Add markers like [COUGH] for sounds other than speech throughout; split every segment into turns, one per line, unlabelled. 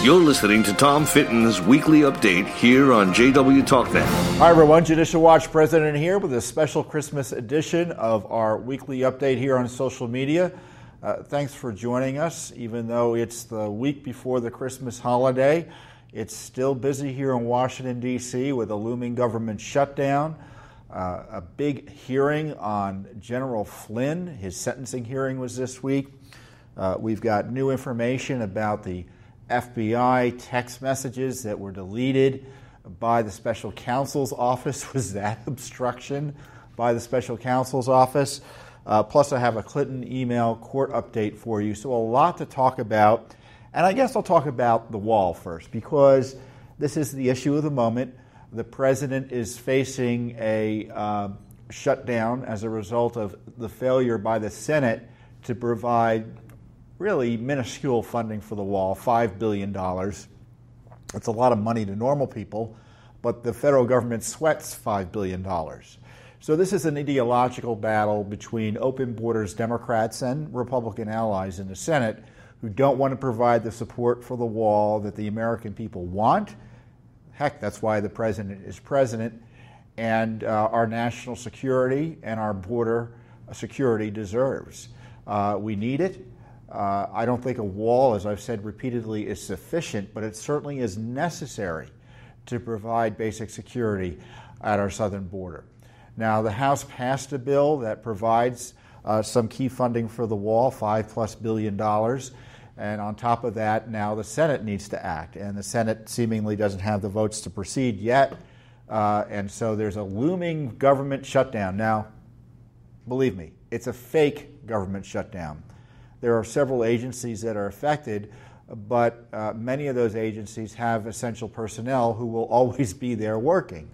You're listening to Tom Fitton's weekly update here on JW TalkNet.
Hi, everyone. Judicial Watch President here with a special Christmas edition of our weekly update here on social media. Uh, thanks for joining us, even though it's the week before the Christmas holiday. It's still busy here in Washington, D.C., with a looming government shutdown. Uh, a big hearing on General Flynn. His sentencing hearing was this week. Uh, we've got new information about the FBI text messages that were deleted by the special counsel's office. [LAUGHS] Was that obstruction by the special counsel's office? Uh, plus, I have a Clinton email court update for you. So, a lot to talk about. And I guess I'll talk about the wall first because this is the issue of the moment. The president is facing a uh, shutdown as a result of the failure by the Senate to provide really minuscule funding for the wall, $5 billion. That's a lot of money to normal people, but the federal government sweats $5 billion. So this is an ideological battle between open borders Democrats and Republican allies in the Senate who don't want to provide the support for the wall that the American people want. Heck, that's why the president is president. And uh, our national security and our border security deserves. Uh, we need it. Uh, I don't think a wall, as I've said repeatedly, is sufficient, but it certainly is necessary to provide basic security at our southern border. Now, the House passed a bill that provides uh, some key funding for the wall, five plus billion dollars. And on top of that, now the Senate needs to act. And the Senate seemingly doesn't have the votes to proceed yet. Uh, and so there's a looming government shutdown. Now, believe me, it's a fake government shutdown. There are several agencies that are affected, but uh, many of those agencies have essential personnel who will always be there working.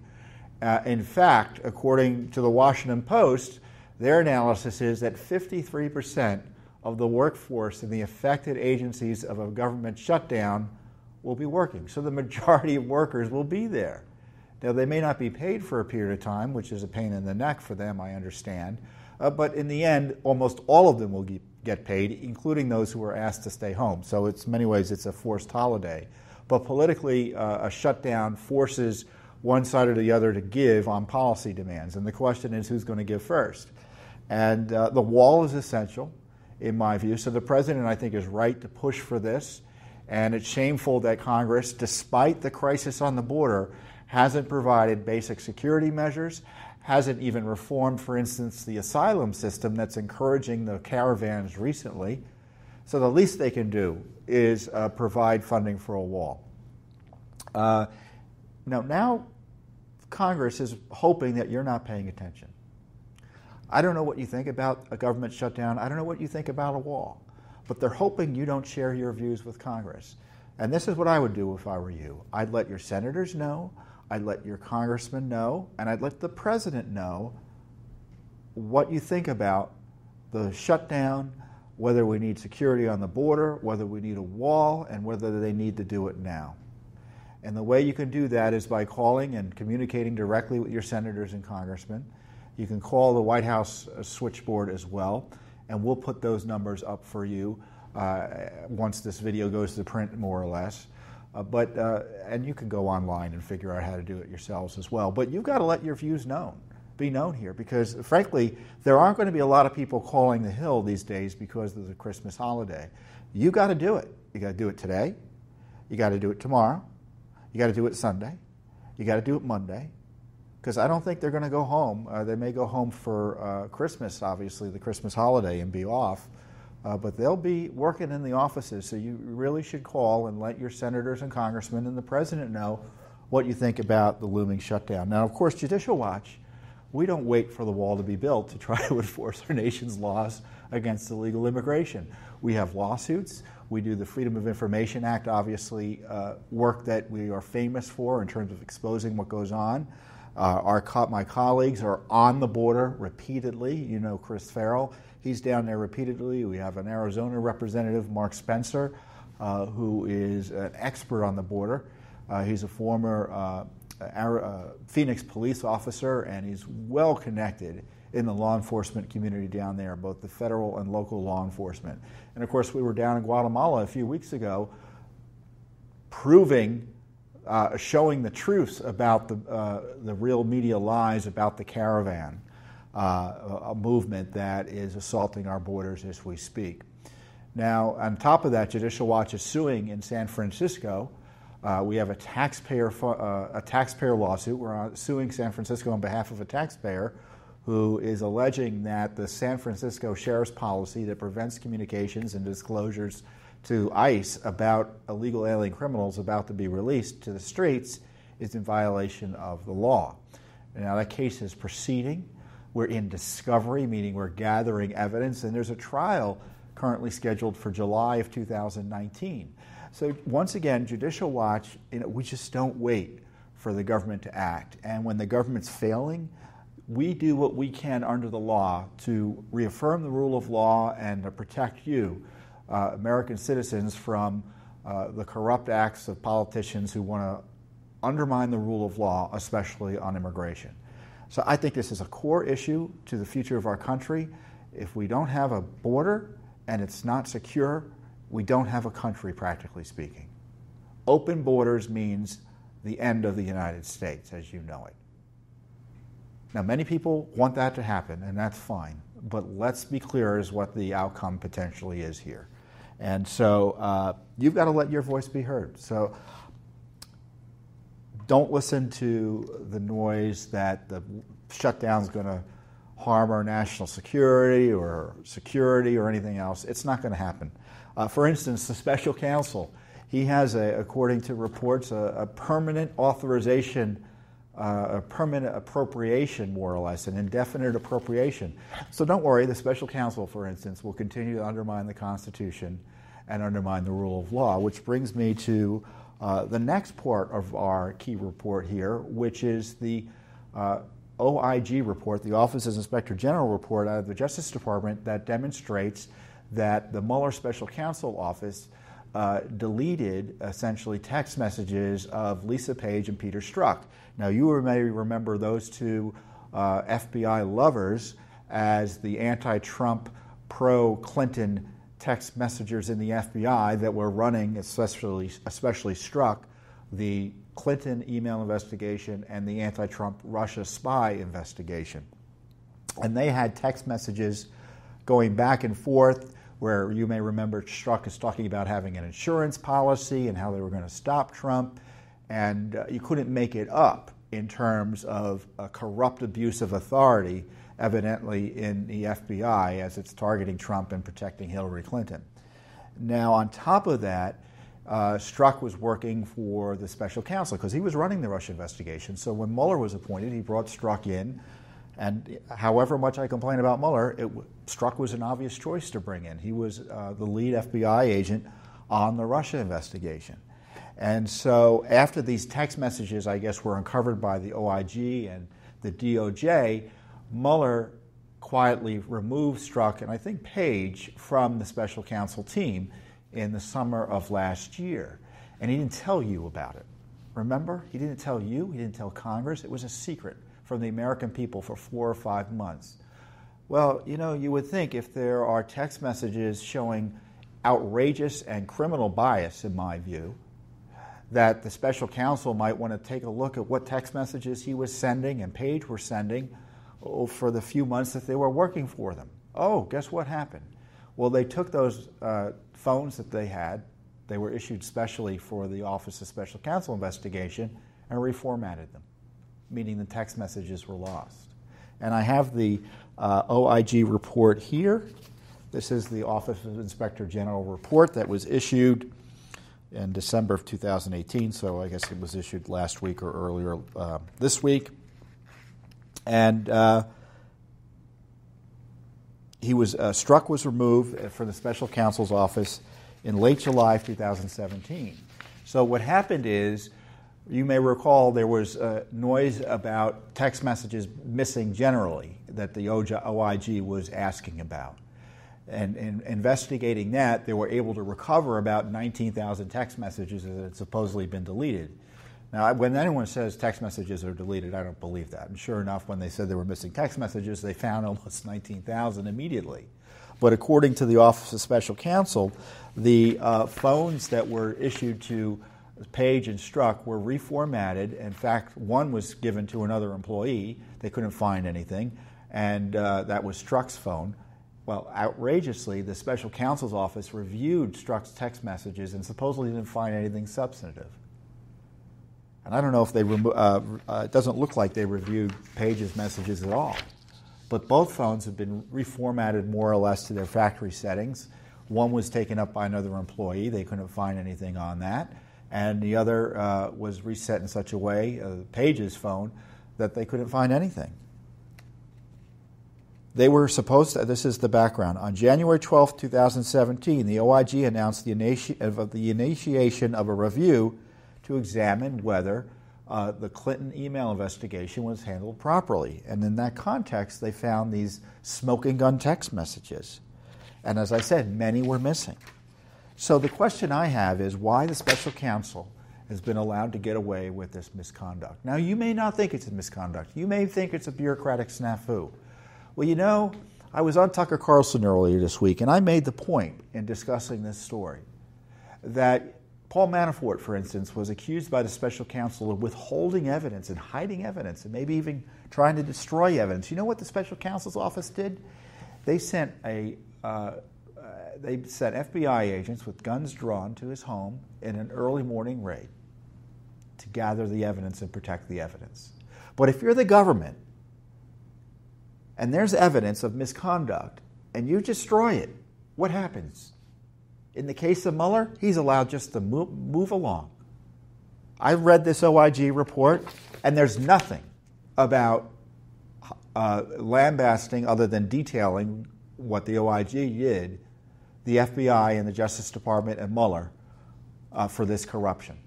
Uh, in fact, according to the Washington Post, their analysis is that 53% of the workforce in the affected agencies of a government shutdown will be working. So the majority of workers will be there. Now, they may not be paid for a period of time, which is a pain in the neck for them, I understand. Uh, but in the end, almost all of them will get paid, including those who were asked to stay home. So it's in many ways it's a forced holiday. But politically, uh, a shutdown forces one side or the other to give on policy demands. And the question is who's going to give first? And uh, the wall is essential, in my view. So the president, I think, is right to push for this. And it's shameful that Congress, despite the crisis on the border, hasn't provided basic security measures, hasn't even reformed, for instance, the asylum system that's encouraging the caravans recently. So the least they can do is uh, provide funding for a wall. Uh, now, now Congress is hoping that you're not paying attention. I don't know what you think about a government shutdown. I don't know what you think about a wall. But they're hoping you don't share your views with Congress. And this is what I would do if I were you. I'd let your senators know. I'd let your congressman know, and I'd let the president know what you think about the shutdown, whether we need security on the border, whether we need a wall, and whether they need to do it now. And the way you can do that is by calling and communicating directly with your senators and congressmen. You can call the White House uh, switchboard as well, and we'll put those numbers up for you uh, once this video goes to print, more or less. Uh, but uh, and you can go online and figure out how to do it yourselves as well. But you've got to let your views known, be known here, because frankly, there aren't going to be a lot of people calling the Hill these days because of the Christmas holiday. You got to do it. You got to do it today. You got to do it tomorrow. You got to do it Sunday. You got to do it Monday. Because I don't think they're going to go home. Uh, they may go home for uh, Christmas, obviously, the Christmas holiday, and be off. Uh, but they'll be working in the offices, so you really should call and let your senators and congressmen and the president know what you think about the looming shutdown. Now, of course, Judicial Watch, we don't wait for the wall to be built to try [LAUGHS] to enforce our nation's laws against illegal immigration. We have lawsuits. We do the Freedom of Information Act, obviously, uh, work that we are famous for in terms of exposing what goes on. Uh, our my colleagues are on the border repeatedly. You know Chris Farrell. He's down there repeatedly. We have an Arizona representative, Mark Spencer, uh, who is an expert on the border. Uh, he's a former uh, uh, Phoenix police officer, and he's well connected in the law enforcement community down there, both the federal and local law enforcement. And of course, we were down in Guatemala a few weeks ago proving, uh, showing the truths about the, uh, the real media lies about the caravan, uh, a movement that is assaulting our borders as we speak. Now, on top of that, Judicial Watch is suing in San Francisco. Uh, we have a taxpayer, uh, a taxpayer lawsuit. We're suing San Francisco on behalf of a taxpayer who is alleging that the San Francisco sheriff's policy that prevents communications and disclosures to ICE about illegal alien criminals about to be released to the streets is in violation of the law. Now, that case is proceeding. We're in discovery, meaning we're gathering evidence, and there's a trial currently scheduled for July of 2019. So, once again, Judicial Watch, you know, we just don't wait for the government to act. And when the government's failing, we do what we can under the law to reaffirm the rule of law and to protect you, uh, American citizens, from uh, the corrupt acts of politicians who want to undermine the rule of law, especially on immigration. So I think this is a core issue to the future of our country. If we don't have a border and it's not secure, we don't have a country, practically speaking. Open borders means the end of the United States as you know it. Now, many people want that to happen, and that's fine. But let's be clear as what the outcome potentially is here. And so uh, you've got to let your voice be heard. So don't listen to the noise that the shutdown is going to harm our national security or security or anything else. It's not going to happen. Uh, for instance, the special counsel, he has, a, according to reports, a, a permanent authorization uh, a permanent appropriation, more or less, an indefinite appropriation. So don't worry, the special counsel, for instance, will continue to undermine the Constitution and undermine the rule of law, which brings me to uh, the next part of our key report here, which is the uh, OIG report, the Office of Inspector General report out of the Justice Department that demonstrates that the Mueller Special Counsel Office uh, deleted essentially text messages of Lisa Page and Peter Strzok. Now, you may remember those two uh, FBI lovers as the anti Trump, pro Clinton text messengers in the FBI that were running, especially, especially Strzok, the Clinton email investigation and the anti Trump Russia spy investigation. And they had text messages going back and forth where you may remember Strzok is talking about having an insurance policy and how they were going to stop Trump, and uh, you couldn't make it up in terms of a corrupt abuse of authority, evidently in the FBI as it's targeting Trump and protecting Hillary Clinton. Now, on top of that, uh, Strzok was working for the special counsel because he was running the Russia investigation. So when Mueller was appointed, he brought Strzok in and however much I complain about Mueller, it Strzok was an obvious choice to bring in. He was uh, the lead FBI agent on the Russia investigation. And so after these text messages, I guess, were uncovered by the OIG and the DOJ, Mueller quietly removed Strzok and I think Page from the special counsel team in the summer of last year. And he didn't tell you about it. Remember? He didn't tell you, he didn't tell Congress. It was a secret from the American people for four or five months. Well, you know, you would think if there are text messages showing outrageous and criminal bias, in my view, that the special counsel might want to take a look at what text messages he was sending and Page were sending oh, for the few months that they were working for them. Oh, guess what happened? Well, they took those uh, phones that they had, they were issued specially for the Office of Special Counsel investigation, and reformatted them meaning the text messages were lost. And I have the uh, OIG report here. This is the Office of Inspector General report that was issued in December of 2018, so I guess it was issued last week or earlier uh, this week. And uh, he was uh, Strzok was removed from the special counsel's office in late July 2017. So what happened is you may recall there was noise about text messages missing generally that the OIG was asking about. And in investigating that, they were able to recover about 19,000 text messages that had supposedly been deleted. Now, when anyone says text messages are deleted, I don't believe that. And sure enough, when they said they were missing text messages, they found almost 19,000 immediately. But according to the Office of Special Counsel, the uh, phones that were issued to Page and Strzok were reformatted. In fact, one was given to another employee. They couldn't find anything, and uh, that was Strzok's phone. Well, outrageously, the special counsel's office reviewed Strzok's text messages and supposedly didn't find anything substantive. And I don't know if they remo- uh, uh, it doesn't look like they reviewed Page's messages at all. But both phones have been reformatted more or less to their factory settings. One was taken up by another employee. They couldn't find anything on that. And the other uh, was reset in such a way, uh, Page's phone, that they couldn't find anything. They were supposed to, this is the background. On January 12, 2017, the OIG announced the, initi- of the initiation of a review to examine whether uh, the Clinton email investigation was handled properly. And in that context, they found these smoking gun text messages. And as I said, many were missing. So the question I have is why the special counsel has been allowed to get away with this misconduct. Now, you may not think it's a misconduct, you may think it's a bureaucratic snafu. Well, you know, I was on Tucker Carlson earlier this week, and I made the point in discussing this story that Paul Manafort, for instance, was accused by the special counsel of withholding evidence and hiding evidence and maybe even trying to destroy evidence. You know what the special counsel's office did? They sent a uh, uh, they sent FBI agents with guns drawn to his home in an early morning raid to gather the evidence and protect the evidence. But if you're the government and there's evidence of misconduct and you destroy it, what happens? In the case of Mueller, he's allowed just to move, move along. I read this OIG report, and there's nothing about uh, lambasting other than detailing what the OIG did, the FBI and the Justice Department and Mueller uh, for this corruption.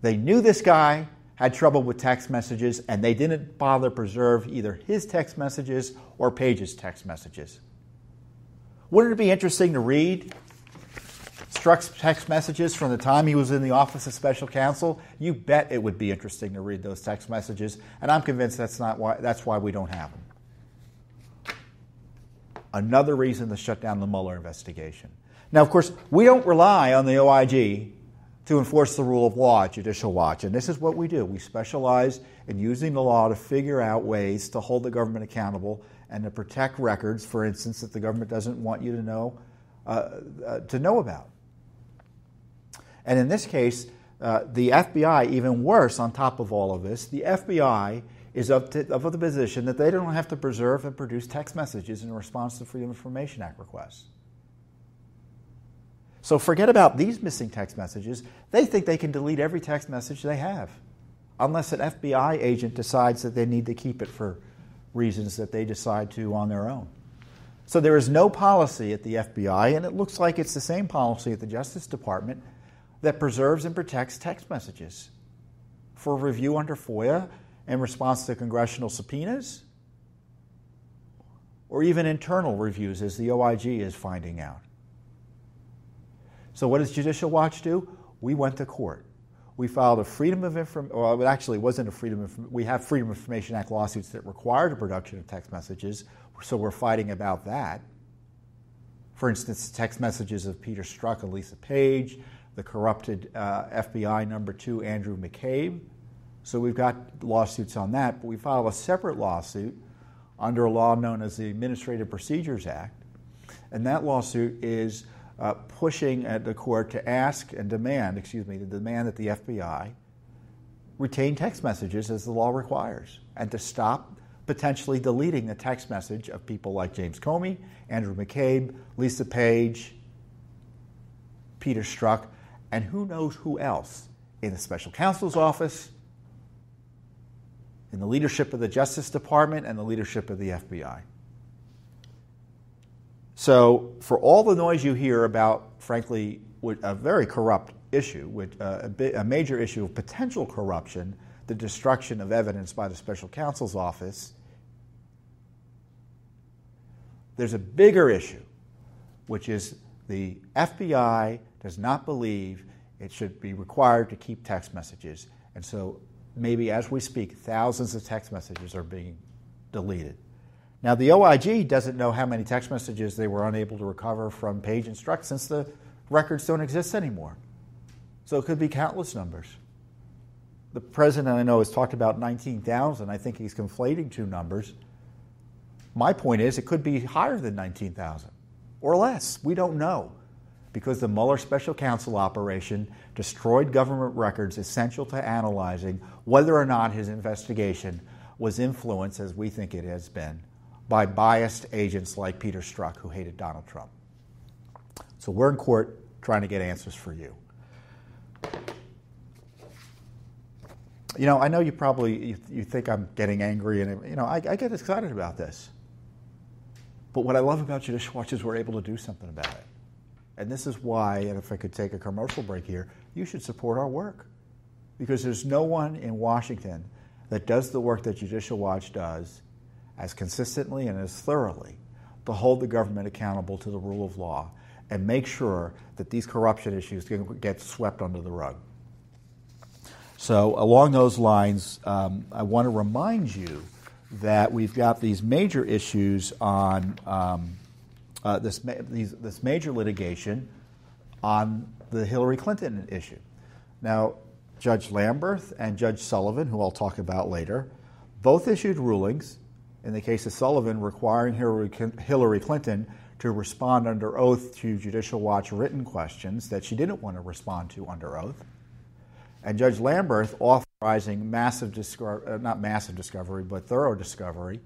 They knew this guy had trouble with text messages, and they didn't bother preserve either his text messages or Page's text messages. Wouldn't it be interesting to read Strzok's text messages from the time he was in the Office of Special Counsel? You bet it would be interesting to read those text messages, and I'm convinced that's not why that's why we don't have them. Another reason to shut down the Mueller investigation. Now, of course, we don't rely on the OIG to enforce the rule of law Judicial Watch. And this is what we do. We specialize in using the law to figure out ways to hold the government accountable and to protect records, for instance, that the government doesn't want you to know uh, uh, to know about. And in this case, uh, the FBI, even worse on top of all of this, the FBI is up to, to the position that they don't have to preserve and produce text messages in response to Freedom of Information Act requests. So forget about these missing text messages. They think they can delete every text message they have, unless an FBI agent decides that they need to keep it for reasons that they decide to on their own. So there is no policy at the FBI, and it looks like it's the same policy at the Justice Department that preserves and protects text messages for review under FOIA in response to congressional subpoenas or even internal reviews, as the OIG is finding out. So what does Judicial Watch do? We went to court. We filed a Freedom of Information, well, it actually wasn't a Freedom of, we have Freedom of Information Act lawsuits that require the production of text messages, so we're fighting about that. For instance, text messages of Peter Strzok and Lisa Page, the corrupted uh, FBI number two, Andrew McCabe. So we've got lawsuits on that, but we filed a separate lawsuit under a law known as the Administrative Procedures Act. And that lawsuit is uh, pushing at the court to ask and demand, excuse me, to demand that the FBI retain text messages as the law requires and to stop potentially deleting the text message of people like James Comey, Andrew McCabe, Lisa Page, Peter Strzok, and who knows who else in the special counsel's office, in the leadership of the Justice Department, and the leadership of the FBI. So, for all the noise you hear about, frankly, a very corrupt issue, uh, a major issue of potential corruption, the destruction of evidence by the special counsel's office, there's a bigger issue, which is the FBI does not believe it should be required to keep text messages. And so, maybe as we speak, thousands of text messages are being deleted. Now, the OIG doesn't know how many text messages they were unable to recover from Page Strzok since the records don't exist anymore. So it could be countless numbers. The president I know has talked about 19,000. I think he's conflating two numbers. My point is, it could be higher than 19,000 or less. We don't know because the Mueller special counsel operation destroyed government records essential to analyzing whether or not his investigation was influenced, as we think it has been, by biased agents like Peter Strzok, who hated Donald Trump. So we're in court trying to get answers for you. You know, I know you probably you, you think I'm getting angry, and you know, I, I get excited about this. But what I love about Judicial Watch is we're able to do something about it. And this is why, and if I could take a commercial break here, you should support our work. Because there's no one in Washington that does the work that Judicial Watch does as consistently and as thoroughly to hold the government accountable to the rule of law and make sure that these corruption issues get swept under the rug. So, along those lines, um, I want to remind you that we've got these major issues on um, uh, this, these, this major litigation on the Hillary Clinton issue. Now, Judge Lamberth and Judge Sullivan, who I'll talk about later, both issued rulings in the case of Sullivan requiring Hillary Clinton to respond under oath to Judicial Watch written questions that she didn't want to respond to under oath. And Judge Lamberth authorizing massive, discovery, uh, not massive discovery, but thorough discovery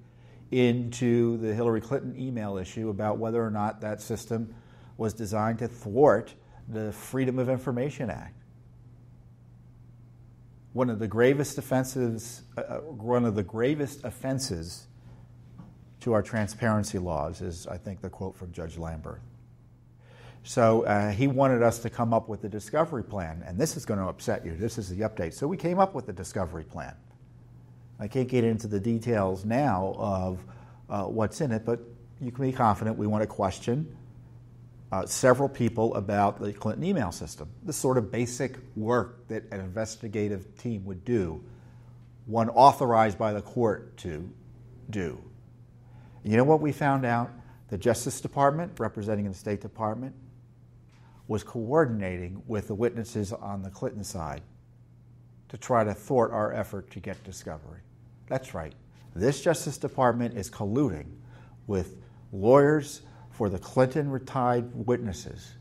into the Hillary Clinton email issue about whether or not that system was designed to thwart the Freedom of Information Act. One of the gravest offenses, uh, uh, one of the gravest offenses to our transparency laws is, I think, the quote from Judge Lamberth. So uh, he wanted us to come up with a discovery plan, and this is going to upset you. This is the update. So we came up with the discovery plan. I can't get into the details now of uh, what's in it, but you can be confident we want to question uh, several people about the Clinton email system. The sort of basic work that an investigative team would do, one authorized by the court to do. You know what we found out? The Justice Department, representing the State Department, was coordinating with the witnesses on the Clinton side to try to thwart our effort to get discovery. That's right. This Justice Department is colluding with lawyers for the Clinton retired witnesses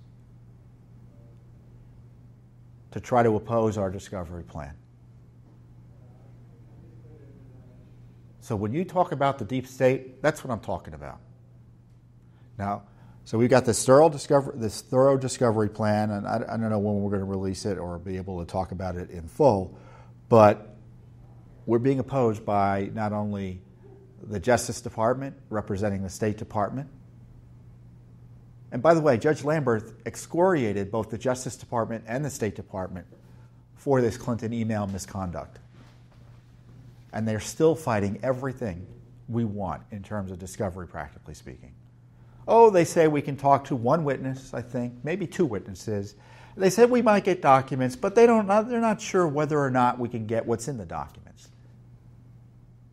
to try to oppose our discovery plan. So when you talk about the deep state, that's what I'm talking about. Now, so we've got this thorough discovery, this thorough discovery plan, and I, I don't know when we're going to release it or be able to talk about it in full, but we're being opposed by not only the Justice Department representing the State Department. And by the way, Judge Lamberth excoriated both the Justice Department and the State Department for this Clinton email misconduct. And they're still fighting everything we want in terms of discovery, practically speaking. Oh, they say we can talk to one witness, I think, maybe two witnesses. They said we might get documents, but they don't, they're not sure whether or not we can get what's in the documents.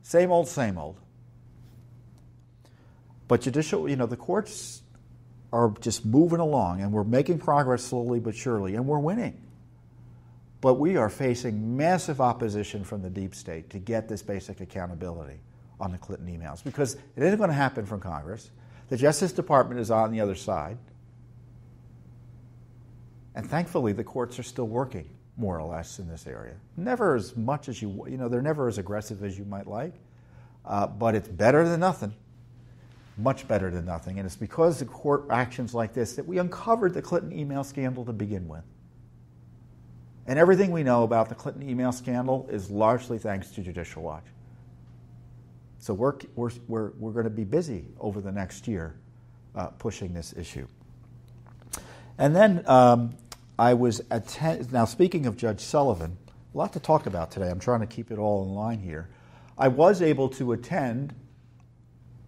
Same old, same old. But judicial, you know, the courts are just moving along and we're making progress slowly but surely and we're winning. But we are facing massive opposition from the deep state to get this basic accountability on the Clinton emails because it isn't going to happen from Congress. The Justice Department is on the other side. And thankfully, the courts are still working more or less in this area. Never as much as you, you know, they're never as aggressive as you might like, uh, but it's better than nothing. Much better than nothing. And it's because of court actions like this that we uncovered the Clinton email scandal to begin with. And everything we know about the Clinton email scandal is largely thanks to Judicial Watch. So we're, we're, we're, we're going to be busy over the next year uh, pushing this issue. And then um, I was attend- now speaking of Judge Sullivan, a lot to talk about today. I'm trying to keep it all in line here. I was able to attend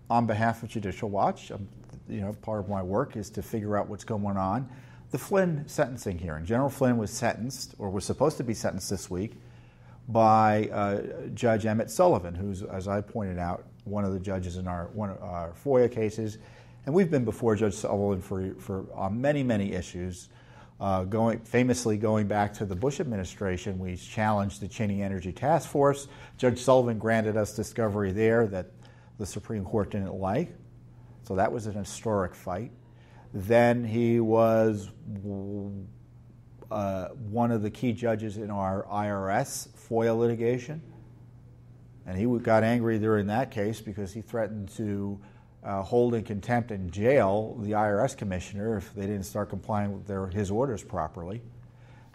on behalf of Judicial Watch. Um, you know, part of my work is to figure out what's going on. The Flynn sentencing hearing. General Flynn was sentenced, or was supposed to be sentenced this week, by uh, Judge Emmett Sullivan, who's, as I pointed out, one of the judges in our one of our FOIA cases, and we've been before Judge Sullivan for, for on many many issues Uh, going, famously going back to the Bush administration, we challenged the Cheney Energy Task Force. Judge Sullivan granted us discovery there that the Supreme Court didn't like. So that was an historic fight. Then he was uh, one of the key judges in our IRS FOIA litigation. And he got angry during that case because he threatened to uh, hold in contempt and jail the IRS commissioner if they didn't start complying with their, his orders properly.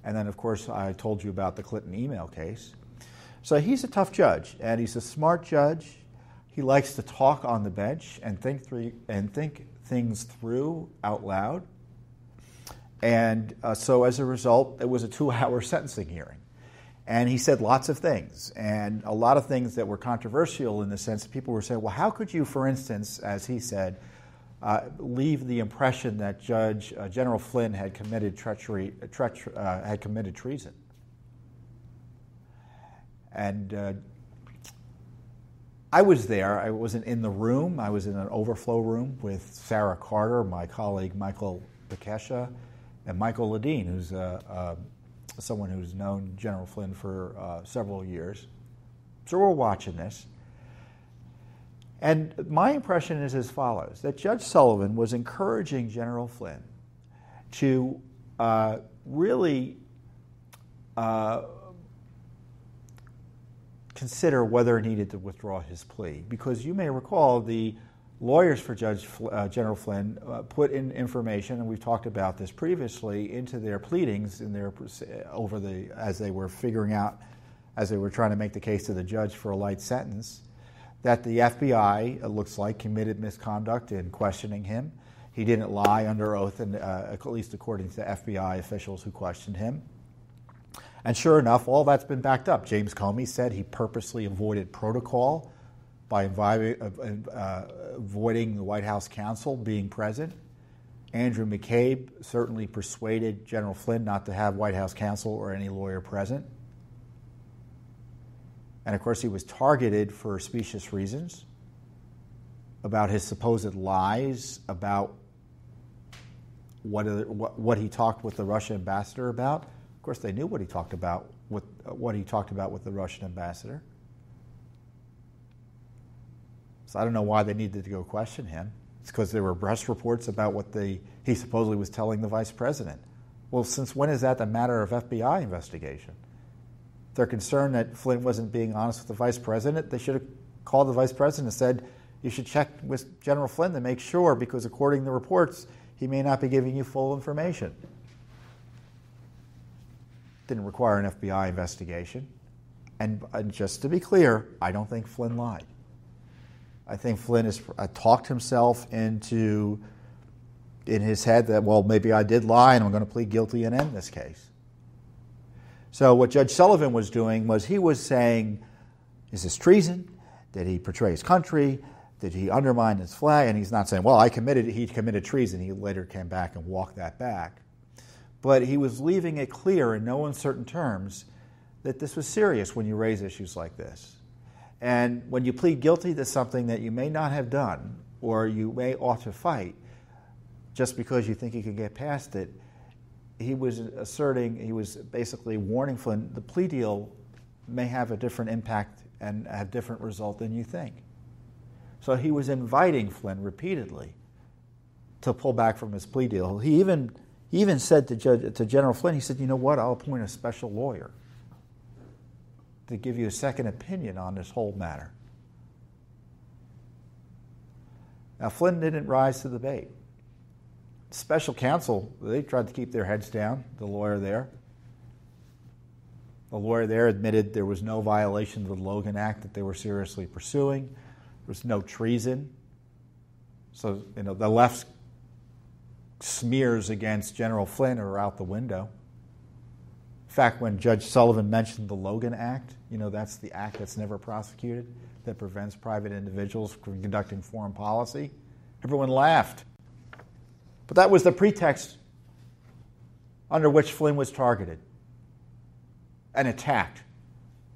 And then, of course, I told you about the Clinton email case. So he's a tough judge, and he's a smart judge. He likes to talk on the bench and think, through, and think things through out loud. And uh, so as a result, it was a two hour [LAUGHS] sentencing hearing. And he said lots of things, and a lot of things that were controversial in the sense that people were saying, well, how could you, for instance, as he said, uh, leave the impression that Judge uh, General Flynn had committed treachery, uh, treacher, uh, had committed treason? And uh, I was there. I wasn't in the room. I was in an overflow room with Sarah Carter, my colleague Michael Bekesha, and Michael Ledeen, who's uh, someone who's known General Flynn for uh, several years. So we're watching this. And my impression is as follows that Judge Sullivan was encouraging General Flynn to uh, really uh, consider whether he needed to withdraw his plea. Because you may recall the lawyers for Judge uh, General Flynn uh, put in information, and we've talked about this previously, into their pleadings in their over the as they were figuring out, as they were trying to make the case to the judge for a light sentence, that the FBI it looks like committed misconduct in questioning him. He didn't lie under oath, and uh, at least according to FBI officials who questioned him. And sure enough, all that's been backed up. James Comey said he purposely avoided protocol by uh, uh, avoiding the White House counsel being present. Andrew McCabe certainly persuaded General Flynn not to have White House counsel or any lawyer present. And of course, he was targeted for specious reasons about his supposed lies about what, what, what he talked with the Russian ambassador about. Of course, they knew what he talked about with what he talked about with the Russian ambassador. So I don't know why they needed to go question him. It's because there were press reports about what the, he supposedly was telling the vice president. Well, since when is that a matter of FBI investigation? If they're concerned that Flynn wasn't being honest with the vice president, they should have called the vice president and said, you should check with General Flynn to make sure, because according to the reports, he may not be giving you full information. Didn't require an FBI investigation. And, just to be clear, I don't think Flynn lied. I think Flynn has uh, talked himself into, in his head, that, well, maybe I did lie and I'm going to plead guilty and end this case. So, what Judge Sullivan was doing was he was saying, is this treason? Did he betray his country? Did he undermine his flag? And he's not saying, well, I committed, he committed treason. He later came back and walked that back. But he was leaving it clear in no uncertain terms that this was serious when you raise issues like this. And when you plead guilty to something that you may not have done or you may ought to fight just because you think you can get past it, he was asserting, he was basically warning Flynn the plea deal may have a different impact and have different result than you think. So he was inviting Flynn repeatedly to pull back from his plea deal. He even, he even said to, Judge, to General Flynn, he said, you know what, I'll appoint a special lawyer to give you a second opinion on this whole matter. Now, Flynn didn't rise to the bait. Special counsel, they tried to keep their heads down, the lawyer there. The lawyer there admitted there was no violation of the Logan Act that they were seriously pursuing. There was no treason. So, you know, the left's smears against General Flynn are out the window. In fact, when Judge Sullivan mentioned the Logan Act, you know, that's the act that's never prosecuted that prevents private individuals from conducting foreign policy. Everyone laughed. But that was the pretext under which Flynn was targeted and attacked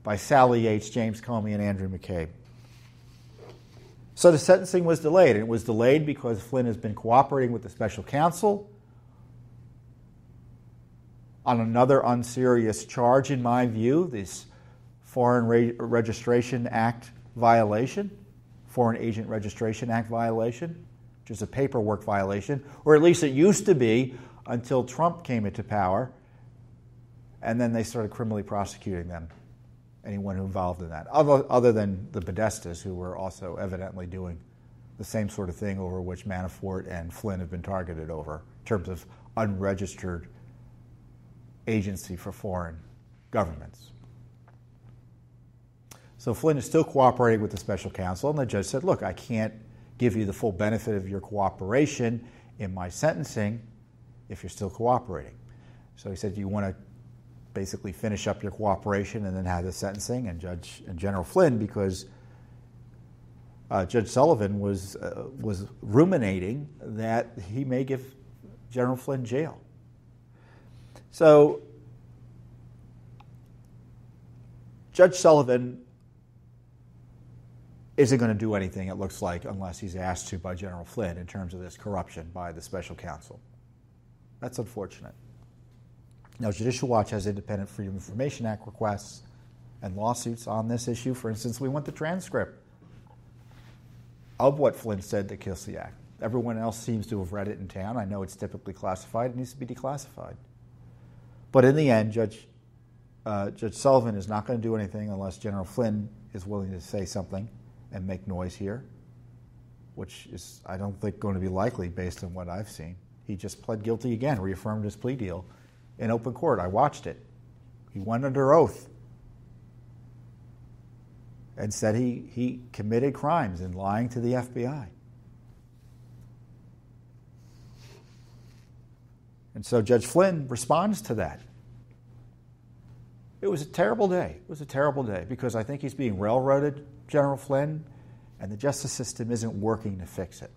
by Sally Yates, James Comey, and Andrew McCabe. So the sentencing was delayed, and it was delayed because Flynn has been cooperating with the special counsel on another unserious charge, in my view, this Foreign Re- Registration Act violation, Foreign Agent Registration Act violation, which is a paperwork violation, or at least it used to be until Trump came into power, and then they started criminally prosecuting them, anyone who involved in that, other, other than the Podestas, who were also evidently doing the same sort of thing over which Manafort and Flynn have been targeted over in terms of unregistered agency for foreign governments. So Flynn is still cooperating with the special counsel, and the judge said, Look, I can't give you the full benefit of your cooperation in my sentencing if you're still cooperating. So he said, Do you want to basically finish up your cooperation and then have the sentencing? And Judge and General Flynn, because uh, Judge Sullivan was, uh, was ruminating that he may give General Flynn jail. So, Judge Sullivan isn't going to do anything, it looks like, unless he's asked to by General Flynn in terms of this corruption by the special counsel. That's unfortunate. Now, Judicial Watch has independent Freedom of Information Act requests and lawsuits on this issue. For instance, we want the transcript of what Flynn said to Kislyak. Everyone else seems to have read it in town. I know it's typically classified, it needs to be declassified. But in the end, Judge, uh, Judge Sullivan is not going to do anything unless General Flynn is willing to say something and make noise here, which is, I don't think, going to be likely based on what I've seen. He just pled guilty again, reaffirmed his plea deal in open court. I watched it. He went under oath and said he, he committed crimes in lying to the FBI. And so Judge Flynn responds to that. It was a terrible day. It was a terrible day because I think he's being railroaded, General Flynn, and the justice system isn't working to fix it.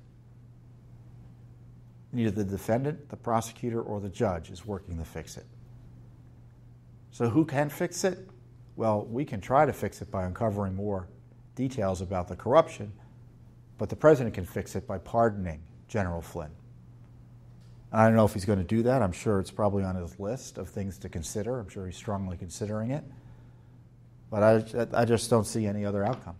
Neither the defendant, the prosecutor, or the judge is working to fix it. So, who can fix it? Well, we can try to fix it by uncovering more details about the corruption, but the president can fix it by pardoning General Flynn. I don't know if he's going to do that. I'm sure it's probably on his list of things to consider. I'm sure he's strongly considering it. But I, I just don't see any other outcome.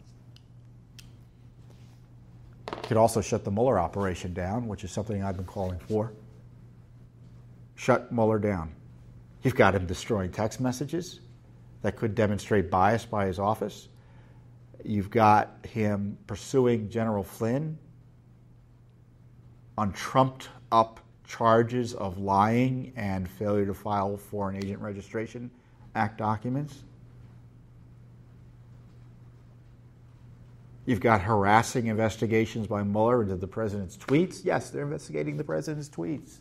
Could also shut the Mueller operation down, which is something I've been calling for. Shut Mueller down. You've got him destroying text messages that could demonstrate bias by his office. You've got him pursuing General Flynn on trumped up charges of lying and failure to file Foreign Agent Registration Act documents. You've got harassing investigations by Mueller into the president's tweets. Yes, they're investigating the president's tweets.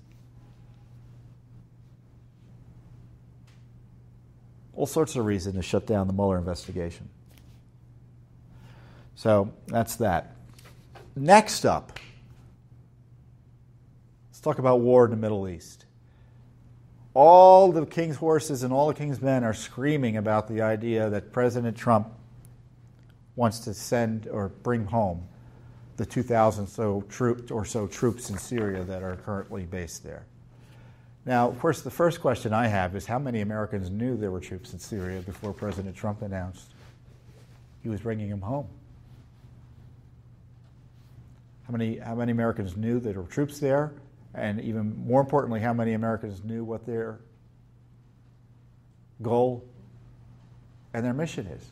All sorts of reasons to shut down the Mueller investigation. So that's that. Next up, let's talk about war in the Middle East. All the king's horses and all the king's men are screaming about the idea that President Trump wants to send or bring home the 2,000 so or so troops in Syria that are currently based there. Now, of course, the first question I have is how many Americans knew there were troops in Syria before President Trump announced he was bringing them home? How many, how many Americans knew there were troops there? And even more importantly, how many Americans knew what their goal and their mission is?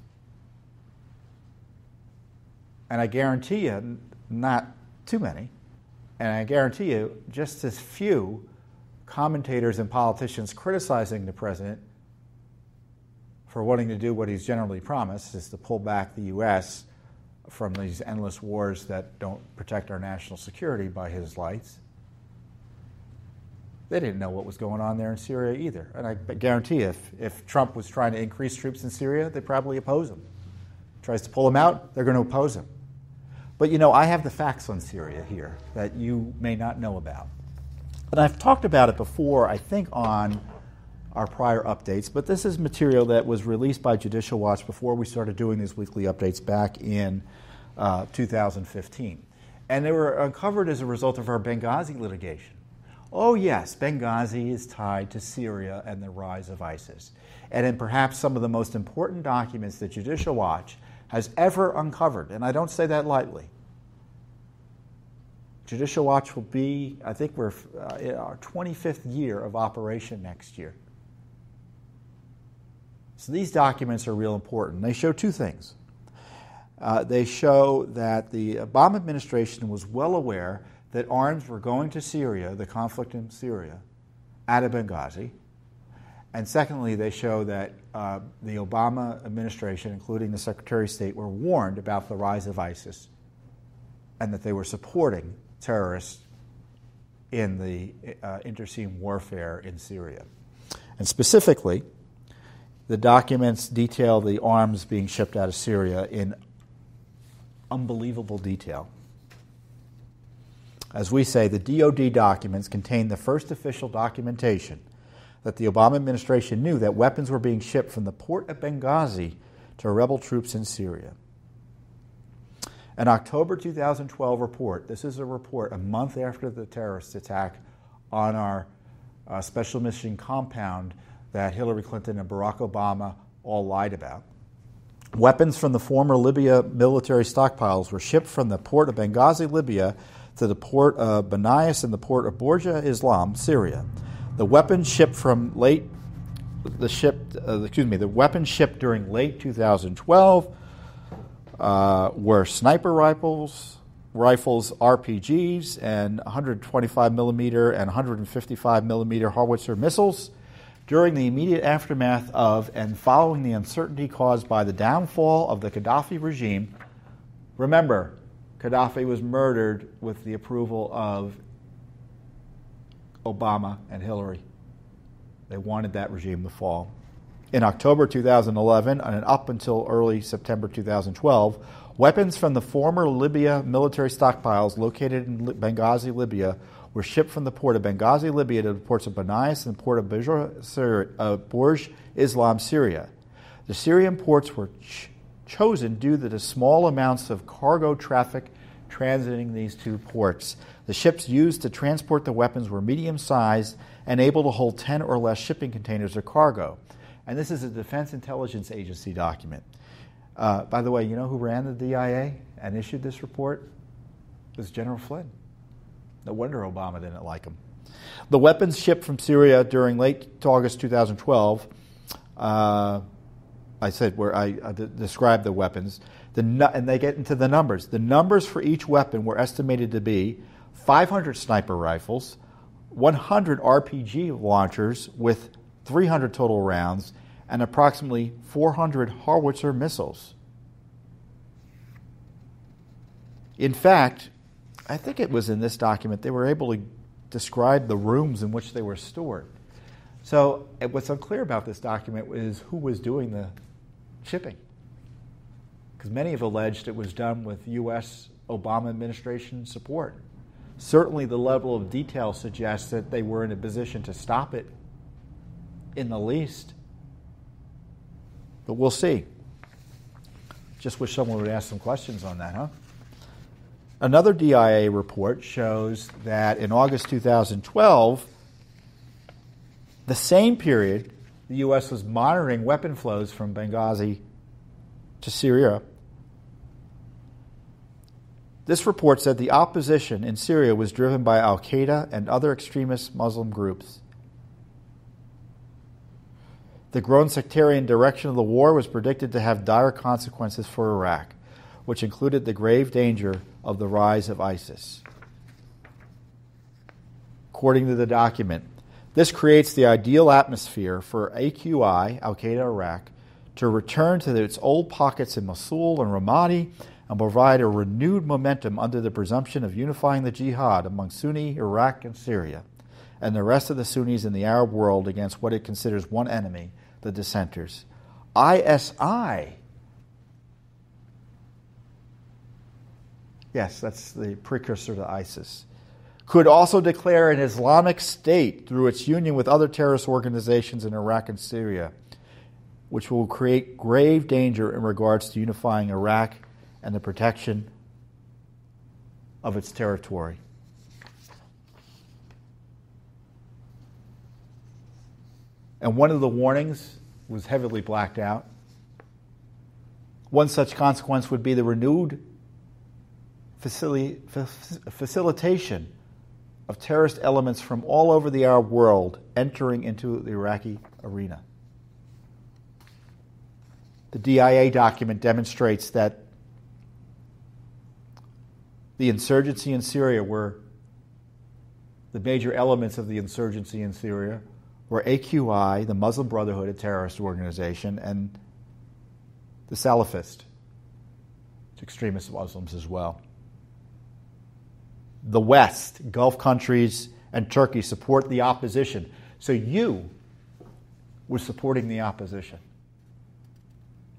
And I guarantee you, not too many, and I guarantee you, just as few commentators and politicians criticizing the president for wanting to do what he's generally promised, is to pull back the U.S from these endless wars that don't protect our national security by his lights. They didn't know what was going on there in Syria either. And I guarantee if, if Trump was trying to increase troops in Syria, they'd probably oppose him. Tries to pull him out, they're going to oppose him. But you know, I have the facts on Syria here that you may not know about. And I've talked about it before, I think, on our prior updates, but this is material that was released by Judicial Watch before we started doing these weekly updates back in uh, 2015. And they were uncovered as a result of our Benghazi litigation. oh, yes, Benghazi is tied to Syria and the rise of ISIS. And in perhaps some of the most important documents that Judicial Watch has ever uncovered, and I don't say that lightly. Judicial Watch will be, I think we're uh, in our 25th year of operation next year. So these documents are real important. They show two things. Uh, they show that the Obama administration was well aware that arms were going to Syria, the conflict in Syria, out of Benghazi. And secondly, they show that uh, the Obama administration, including the Secretary of State, were warned about the rise of ISIS and that they were supporting terrorists in the uh, internecine warfare in Syria. And specifically, the documents detail the arms being shipped out of Syria in unbelievable detail. As we say, the DoD documents contain the first official documentation that the Obama administration knew that weapons were being shipped from the port of Benghazi to rebel troops in Syria. An October 2012 report, this is a report a month after the terrorist attack on our uh, special mission compound that Hillary Clinton and Barack Obama all lied about. Weapons from the former Libya military stockpiles were shipped from the port of Benghazi, Libya, to the port of Banias and the port of Borja Islam, Syria. The weapons shipped from late the ship, uh, excuse me, the weapons shipped during late 2012 uh, were sniper rifles, rifles, RPGs, and 125 millimeter and 155 millimeter howitzer missiles. During the immediate aftermath of and following the uncertainty caused by the downfall of the Gaddafi regime, remember, Gaddafi was murdered with the approval of Obama and Hillary. They wanted that regime to fall. In October 2011 and up until early September 2012, weapons from the former Libya military stockpiles located in Benghazi, Libya, were shipped from the port of Benghazi, Libya to the ports of Banias and the port of Borj uh, Islam, Syria. The Syrian ports were ch- chosen due to the small amounts of cargo traffic transiting these two ports. The ships used to transport the weapons were medium sized and able to hold 10 or less shipping containers or cargo and this is a Defense Intelligence Agency document. Uh, by the way, you know who ran the DIA and issued this report? It was General Flynn. No wonder Obama didn't like him. The weapons shipped from Syria during late August 2012, uh, I said where I, I described the weapons, the, and they get into the numbers. The numbers for each weapon were estimated to be 500 sniper rifles, 100 RPG launchers with 300 total rounds, and approximately 400 howitzer missiles. In fact, I think it was in this document they were able to describe the rooms in which they were stored. So, what's unclear about this document is who was doing the shipping. Because many have alleged it was done with U.S. Obama administration support. Certainly, the level of detail suggests that they were in a position to stop it in the least. But we'll see. Just wish someone would ask some questions on that, huh? Another DIA report shows that in August 2012, the same period, the U.S. was monitoring weapon flows from Benghazi to Syria. This report said the opposition in Syria was driven by Al Qaeda and other extremist Muslim groups. The grown sectarian direction of the war was predicted to have dire consequences for Iraq, which included the grave danger of the rise of ISIS. According to the document, this creates the ideal atmosphere for AQI, Al Qaeda Iraq, to return to its old pockets in Mosul and Ramadi and provide a renewed momentum under the presumption of unifying the jihad among Sunni Iraq and Syria and the rest of the Sunnis in the Arab world against what it considers one enemy, the dissenters. ISI. Yes, that's the precursor to ISIS. Could also declare an Islamic State through its union with other terrorist organizations in Iraq and Syria, which will create grave danger in regards to unifying Iraq and the protection of its territory. And one of the warnings was heavily blacked out. One such consequence would be the renewed facili- facilitation of terrorist elements from all over the Arab world entering into the Iraqi arena. The DIA document demonstrates that the insurgency in Syria were the major elements of the insurgency in Syria were AQI, the Muslim Brotherhood, a terrorist organization, and the Salafist, extremist Muslims as well. The West, Gulf countries, and Turkey support the opposition. So you were supporting the opposition.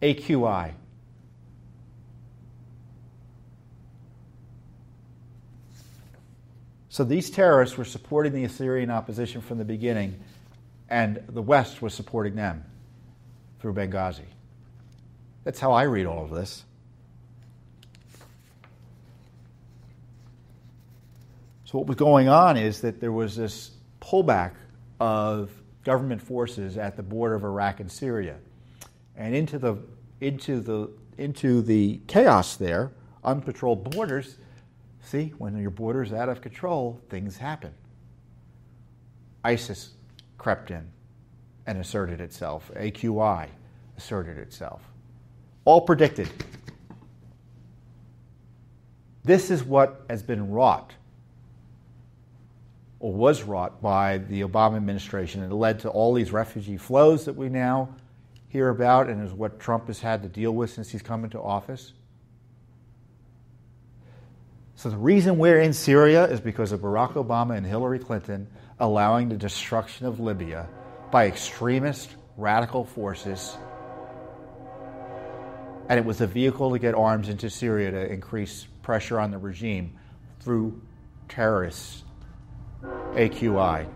AQI. So these terrorists were supporting the Assyrian opposition from the beginning, and the West was supporting them through Benghazi. That's how I read all of this. So, what was going on is that there was this pullback of government forces at the border of Iraq and Syria and into the into the into the chaos there, unpatrolled borders. See, when your border's out of control, things happen. ISIS crept in and asserted itself. AQI asserted itself. All predicted. This is what has been wrought or was wrought by the Obama administration. It led to all these refugee flows that we now hear about and is what Trump has had to deal with since he's come into office. So, the reason we're in Syria is because of Barack Obama and Hillary Clinton allowing the destruction of Libya by extremist radical forces. And it was a vehicle to get arms into Syria to increase pressure on the regime through terrorists, AQI.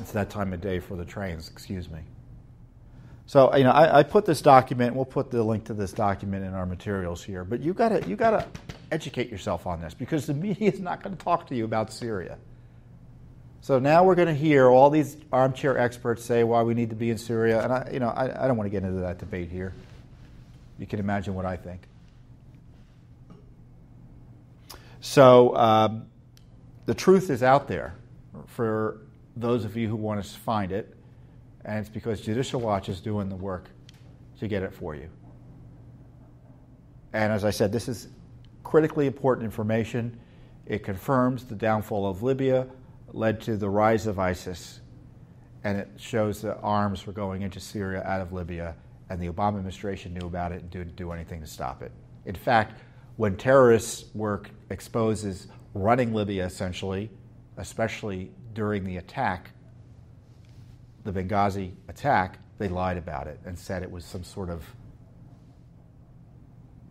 It's that time of day for the trains, excuse me. So you know, I, I, put this document. We'll put the link to this document in our materials here. But you got to you got to educate yourself on this because the [LAUGHS] media is not going to talk to you about Syria. So now we're going to hear all these armchair experts say why we need to be in Syria, and I, you know, I, I don't want to get into that debate here. You can imagine what I think. So um, the truth is out there for those of you who want to find it and it's because Judicial Watch is doing the work to get it for you. And as I said, this is critically important information. It confirms the downfall of Libya led to the rise of ISIS, and it shows that arms were going into Syria out of Libya, and the Obama administration knew about it and didn't do anything to stop it. In fact, when terrorists work exposes running Libya essentially, especially during the attack the Benghazi attack, they lied about it and said it was some sort of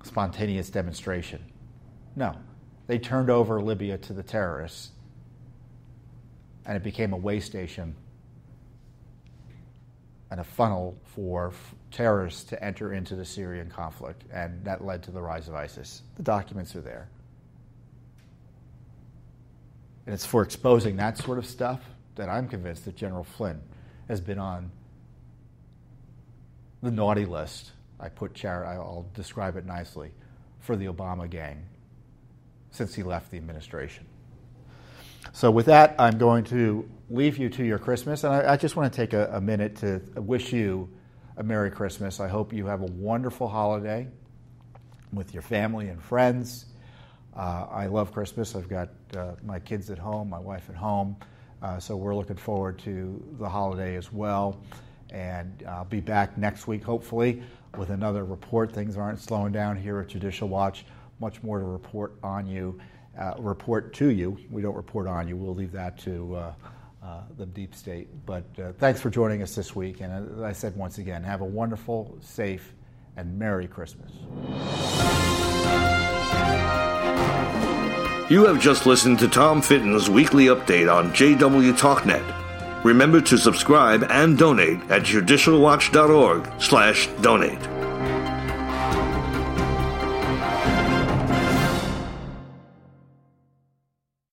spontaneous demonstration. No, they turned over Libya to the terrorists, and it became a way station and a funnel for terrorists to enter into the Syrian conflict, and that led to the rise of ISIS. The documents are there. And it's for exposing that sort of stuff that I'm convinced that General Flynn has been on the naughty list. I put char- I'll describe it nicely for the Obama gang since he left the administration. So, with that, I'm going to leave you to your Christmas, and I, I just want to take a, a minute to wish you a Merry Christmas. I hope you have a wonderful holiday with your family and friends. Uh, I love Christmas. I've got uh, my kids at home, my wife at home. Uh, so we're looking forward to the holiday as well. And I'll be back next week, hopefully, with another report. Things aren't slowing down here at Judicial Watch. Much more to report on you, uh, report to you. We don't report on you. We'll leave that to uh, uh the deep state. But uh, thanks for joining us this week. And as I said once again, have a wonderful, safe, and Merry Christmas.
You have just listened to Tom Fitton's weekly update on JW TalkNet. Remember to subscribe and donate at judicialwatch.org slash donate.